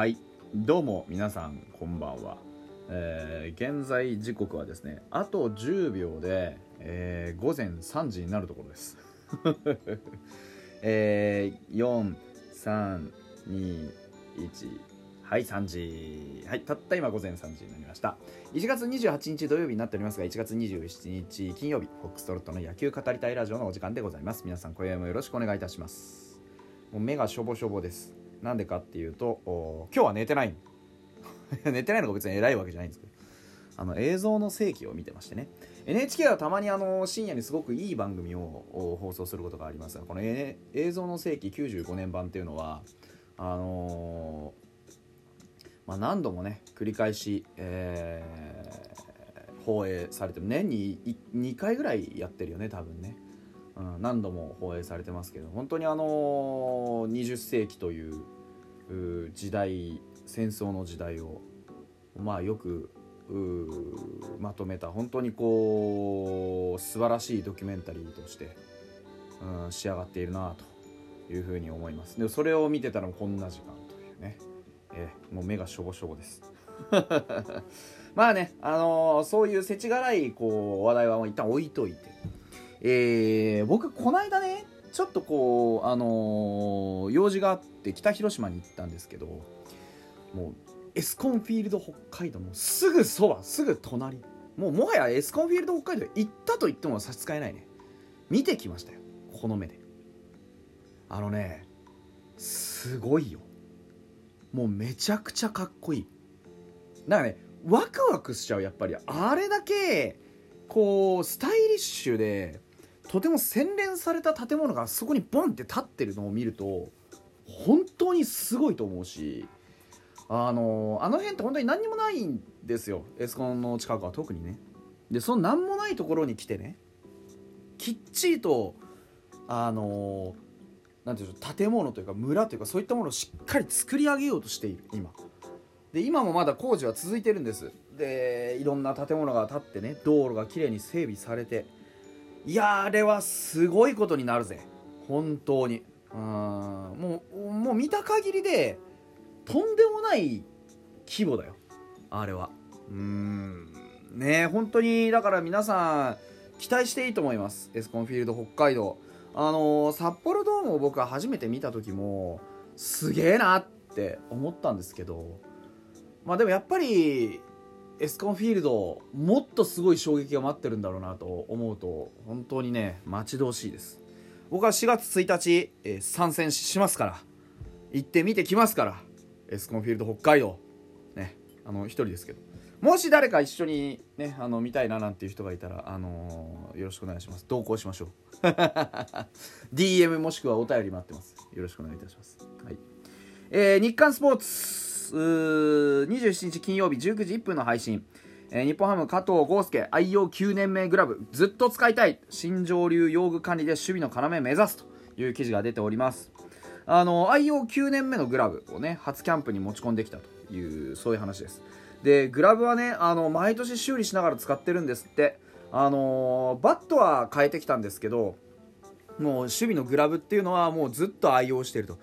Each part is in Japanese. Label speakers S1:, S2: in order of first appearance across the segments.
S1: はい。どうも皆さんこんばんは、えー現在時刻はですねあと10秒で、えー午前3時になるところです。えー、4321はい3時。はいたった今午前3時になりました。1月28日土曜日になっておりますが1月27日金曜日フォックストロットの野球語りたいラジオのお時間でございます。皆さん今夜もよろしくお願いいたします。もう目がしょぼしょぼです。なんでかっていうと今日は寝てない。寝てないのが別に偉いわけじゃないんですけど。あの映像の世紀を見てましてね。NHK はたまにあの深夜にすごくいい番組を放送することがありますがこの、N- 映像の世紀95年版っていうのはあのーまあ、何度もね繰り返し、えー放映されて年に2回ぐらいやってるよね多分ね、何度も放映されてますけど本当にあの20世紀という時代戦争の時代をまあよくまとめた本当にこう素晴らしいドキュメンタリーとして、うん、仕上がっているなというふうに思います。でそれを見てたらこんな時間というね、えもう目がしょぼしょぼです。まあね、あのーそういう世知辛いこう話題は一旦置いといて、えー僕この間ねちょっとこうあのー用事があって北広島に行ったんですけどもうエスコンフィールド北海道のすぐそばすぐ隣。もうもはやエスコンフィールド北海道行ったと言っても差し支えないね。見てきましたよこの目で。あのねすごいよ。もうめちゃくちゃかっこいい。なんかねワクワクしちゃうやっぱり。あれだけこうスタイリッシュでとても洗練された建物がそこにボンって立ってるのを見ると本当にすごいと思うしあのあの辺って本当に何にもないんですよ。エスコンの近くは特にね。でその何もないところに来てねきっちりとあのなんていうんでしょう建物というか村というかそういったものをしっかり作り上げようとしている今。で今もまだ工事は続いてるんです。でいろんな建物が建ってね道路がきれいに整備されていやあれはすごいことになるぜ。本当に。うん。もうもう見た限りでとんでもない規模だよ。あれは。うん。ね本当にだから皆さん期待していいと思います。エスコンフィールド北海道。あのー札幌ドームを僕は初めて見た時もすげえなって思ったんですけど。まあでもやっぱりエスコンフィールドもっとすごい衝撃が待ってるんだろうなと思うと本当にね待ち遠しいです。僕は4月1日、えー参戦しますから行ってみてきますからエスコンフィールド北海道ねあの一人ですけど。もし誰か一緒にねあの見たいななんていう人がいたらあのーよろしくお願いします。同行しましょう。DM もしくはお便り待ってます。よろしくお願いいたします。はい。えー日刊スポーツ。27日金曜日19時1分の配信、えー日本ハム加藤豪介愛用9年目グラブずっと使いたい。新庄流用具管理で守備の要目指すという記事が出ております。あの愛用9年目のグラブをね初キャンプに持ち込んできたというそういう話です。でグラブはねあの毎年修理しながら使ってるんですって。あのバットは変えてきたんですけどもう守備のグラブっていうのはもうずっと愛用していると。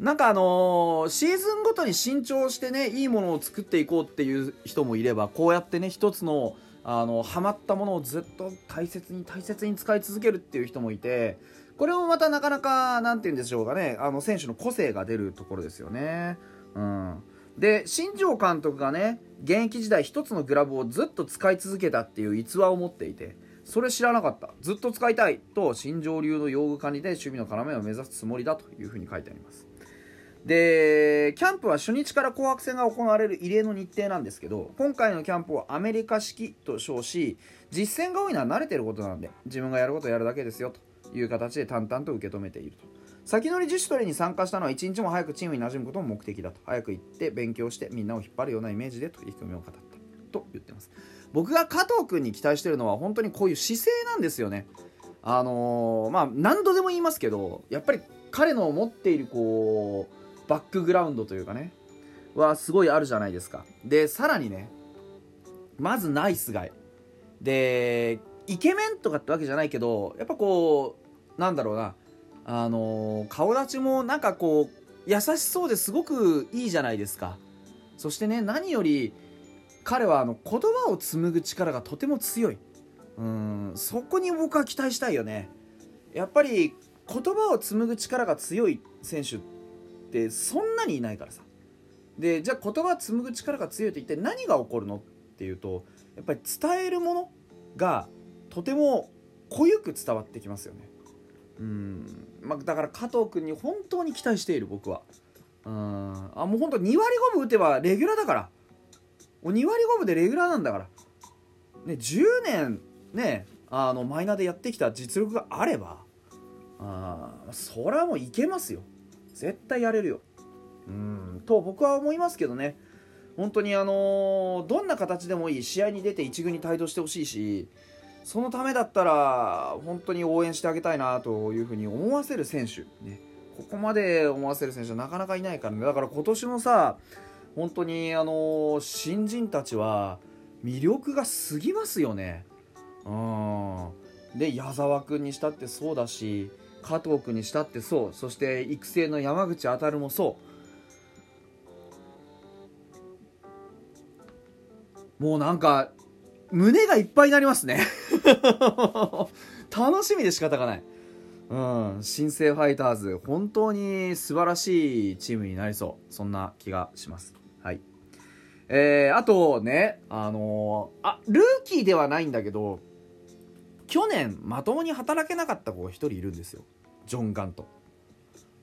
S1: なんかあのーシーズンごとに新調してねいいものを作っていこうっていう人もいればこうやってね一つのあのハマったものをずっと大切に大切に使い続けるっていう人もいてこれもまたなかなかなんて言うんでしょうかねあの選手の個性が出るところですよね。うん、で新庄監督がね現役時代一つのグラブをずっと使い続けたっていう逸話を持っていてそれ知らなかった。ずっと使いたいと新庄流の用具管理で守備の要を目指すつもりだというふうに書いてあります。でキャンプは初日から紅白戦が行われる異例の日程なんですけど今回のキャンプをアメリカ式と称し実戦が多いのは慣れてることなので自分がやることをやるだけですよという形で淡々と受け止めていると。先乗り自主トレに参加したのは一日も早くチームに馴染むことも目的だと。早く行って勉強してみんなを引っ張るようなイメージでと意気込みを語ったと言ってます。僕が加藤君に期待してるのは本当にこういう姿勢なんですよね。あのーまあ何度でも言いますけどやっぱり彼の持っているこうバックグラウンドというかねはすごいあるじゃないですか。でさらにねまずナイスガイでイケメンとかってわけじゃないけどやっぱこうなんだろうなあのー顔立ちもなんかこう優しそうですごくいいじゃないですか。そしてね何より彼はあの言葉を紡ぐ力がとても強い。うんそこに僕は期待したいよね。やっぱり言葉を紡ぐ力が強い選手ってそんなにいないからさ。でじゃあ言葉紡ぐ力が強いと一体何が起こるのっていうとやっぱり伝えるものがとても濃ゆく伝わってきますよね。うん。まあ、だから加藤君に本当に期待している僕は。うん。あもう本当2割5分打てばレギュラーだから。2割5分でレギュラーなんだから。ね10年ねあのマイナーでやってきた実力があればあそれはもういけますよ。絶対やれるよ。うん。と僕は思いますけどね。本当にあのーどんな形でもいい。試合に出て一軍に帯同してほしいしそのためだったら本当に応援してあげたいなというふうに思わせる選手、ね、ここまで思わせる選手はなかなかいないからね。だから今年のさ本当にあの新人たちは魅力が過ぎますよね。うん。で矢沢君にしたってそうだし加藤君にしたってそうそして育成の山口当もそうもうなんか胸がいっぱいになりますね 楽しみで仕方がない。うん、新生ファイターズ、本当に素晴らしいチームになりそう。そんな気がします。はい。えー、あとね、あのー、あ、ルーキーではないんだけど、去年まともに働けなかった子が一人いるんですよ。ジョン・ガント。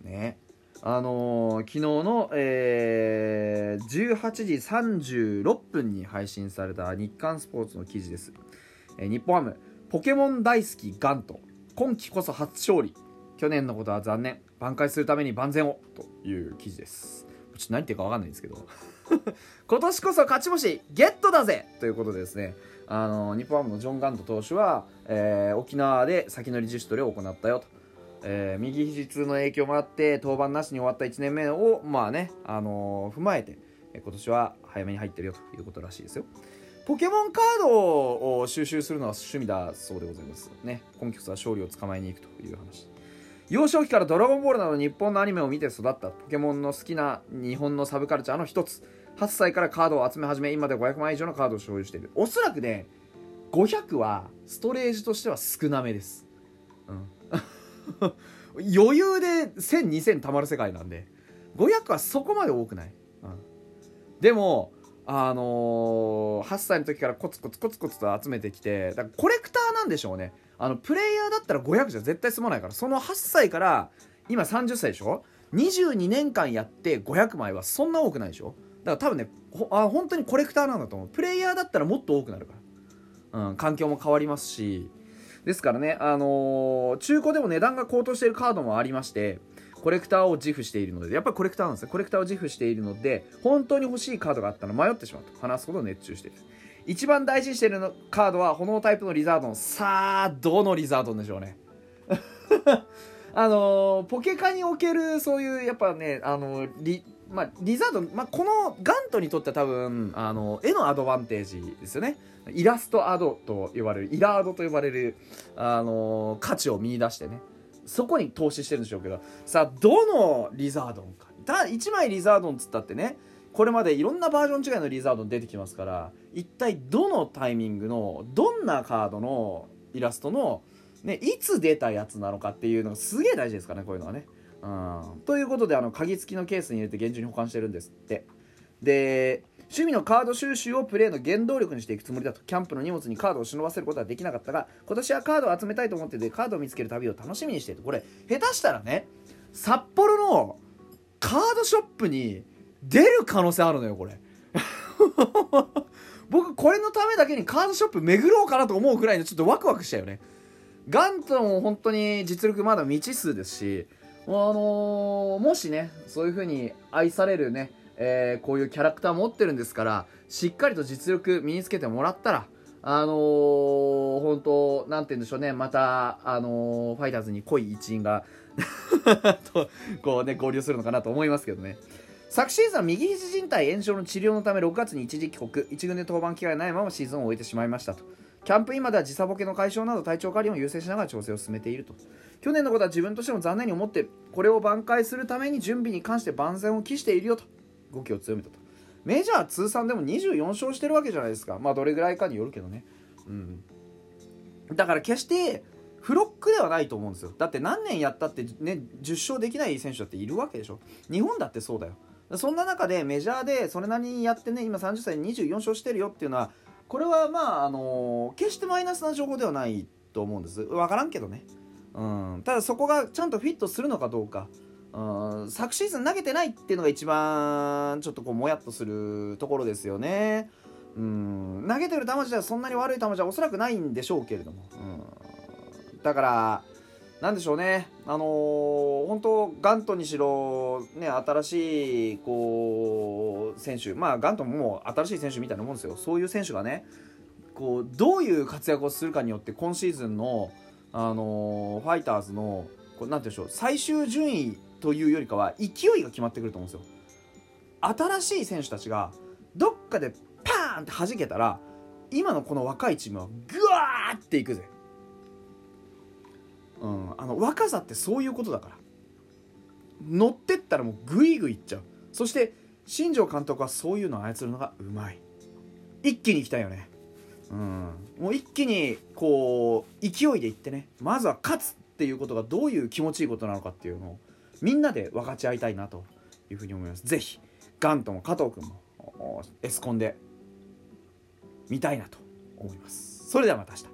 S1: ね。あのー、昨日の、えー、18時36分に配信された日刊スポーツの記事です。えー、日本ハム、ポケモン大好きガント、今季こそ初勝利。去年のことは残念。挽回するために万全を。という記事です。ちょっと何言ってるか分かんないんですけど。今年こそ勝ち星ゲットだぜということでですね、あの日本ハムのジョン・ガント投手は、えー、沖縄で先乗り自主トレを行ったよと。えー、右肘痛の影響もあって登板なしに終わった1年目をまあね、あのー、踏まえて今年は早めに入ってるよということらしいですよ。ポケモンカードを収集するのは趣味だそうでございますね。今季は勝利を捕まえに行くという話。幼少期からドラゴンボールなど日本のアニメを見て育ったポケモンの好きな日本のサブカルチャーの一つ。8歳からカードを集め始め今で500万以上のカードを所有している。おそらくね500はストレージとしては少なめです。余裕で10002000たまる世界なんで。500はそこまで多くない、うん、でもあのー、8歳の時からコツコツコツコツと集めてきてだからコレクターなんでしょうね。あのプレイヤーだったら500じゃ絶対済まないから。その8歳から今30歳でしょ？22年間やって500枚はそんな多くないでしょ？だから多分ねあ本当にコレクターなんだと思う。プレイヤーだったらもっと多くなるから、うん、環境も変わりますし。ですからね、あのー、中古でも値段が高騰しているカードもありまして、コレクターを自負しているので、やっぱりコレクターなんですよ。コレクターを自負しているので、本当に欲しいカードがあったら迷ってしまうと話すほど熱中している。一番大事にしているのカードは炎タイプのリザードン。さあ、どのリザードンでしょうね。あのー、ポケカにおけるそういうやっぱね、あのー、まあ、リザード、まあ、このガントにとっては多分あの絵のアドバンテージですよね。イラストアドと呼ばれるイラードと呼ばれる、あの、価値を見出してね。そこに投資してるんでしょうけど。さあどのリザードンか。た1枚リザードンつったってねこれまでいろんなバージョン違いのリザードン出てきますから一体どのタイミングのどんなカードのイラストの、ね、いつ出たやつなのかっていうのがすげえ大事ですからねこういうのはね。うん、ということであの鍵付きのケースに入れて厳重に保管してるんですって。で趣味のカード収集をプレーの原動力にしていくつもりだと。キャンプの荷物にカードを忍ばせることはできなかったが今年はカードを集めたいと思っててカードを見つける旅を楽しみにしているこれ下手したらね札幌のカードショップに出る可能性あるのよこれ。僕これのためだけにカードショップ巡ろうかなと思うくらいのちょっとワクワクしたよね。ガントンも本当に実力まだ未知数ですしあのー、もしねそういう風に愛されるねえー、こういうキャラクター持ってるんですからしっかりと実力身につけてもらったらあのー、本当なんて言うんでしょうねまたあのー、ファイターズに濃い一員が とこうね合流するのかなと思いますけどね。昨シーズンは右肘靭帯炎症の治療のため6月に一時帰国。1軍で登板機会ないままシーズンを終えてしまいましたと。キャンプインまでは時差ボケの解消など体調管理を優先しながら調整を進めていると。去年のことは自分としても残念に思ってこれを挽回するために準備に関して万全を期しているよと。動きを強めたと。メジャー通算でも24勝してるわけじゃないですか。まあどれぐらいかによるけどね。うん。だから決してフロックではないと思うんですよ。だって何年やったってね10勝できない選手だっているわけでしょ。日本だってそうだよ。そんな中でメジャーでそれなりにやってね今30歳で24勝してるよっていうのはこれはまああの決してマイナスな情報ではないと思うんです。分からんけどね。うん。ただそこがちゃんとフィットするのかどうか。うん。昨シーズン投げてないっていうのが一番ちょっとこうもやっとするところですよね。うん。投げてる球自体はそんなに悪い球じゃおそらくないんでしょうけれども、うん、だからなんでしょうね。あのー、本当ガントにしろね新しいこう選手まあガントももう新しい選手みたいなもんですよ。そういう選手がねこうどういう活躍をするかによって今シーズンのあのー、ファイターズのこうなんていうんでしょう最終順位というよりかは勢いが決まってくると思うんですよ。新しい選手たちがどっかでパーンって弾けたら今のこの若いチームはグワーっていくぜ。うん。あの若さってそういうことだから。乗ってったらもうグイグイいっちゃう。そして新庄監督はそういうのを操るのがうまい。一気にいきたいよね。うん。もう一気にこう勢いでいってね。まずは勝つっていうことがどういう気持ちいいことなのかっていうのをみんなで分かち合いたいなというふうに思います。是非ガントも加藤君もエスコンで見たいなと思います。それではまた明日。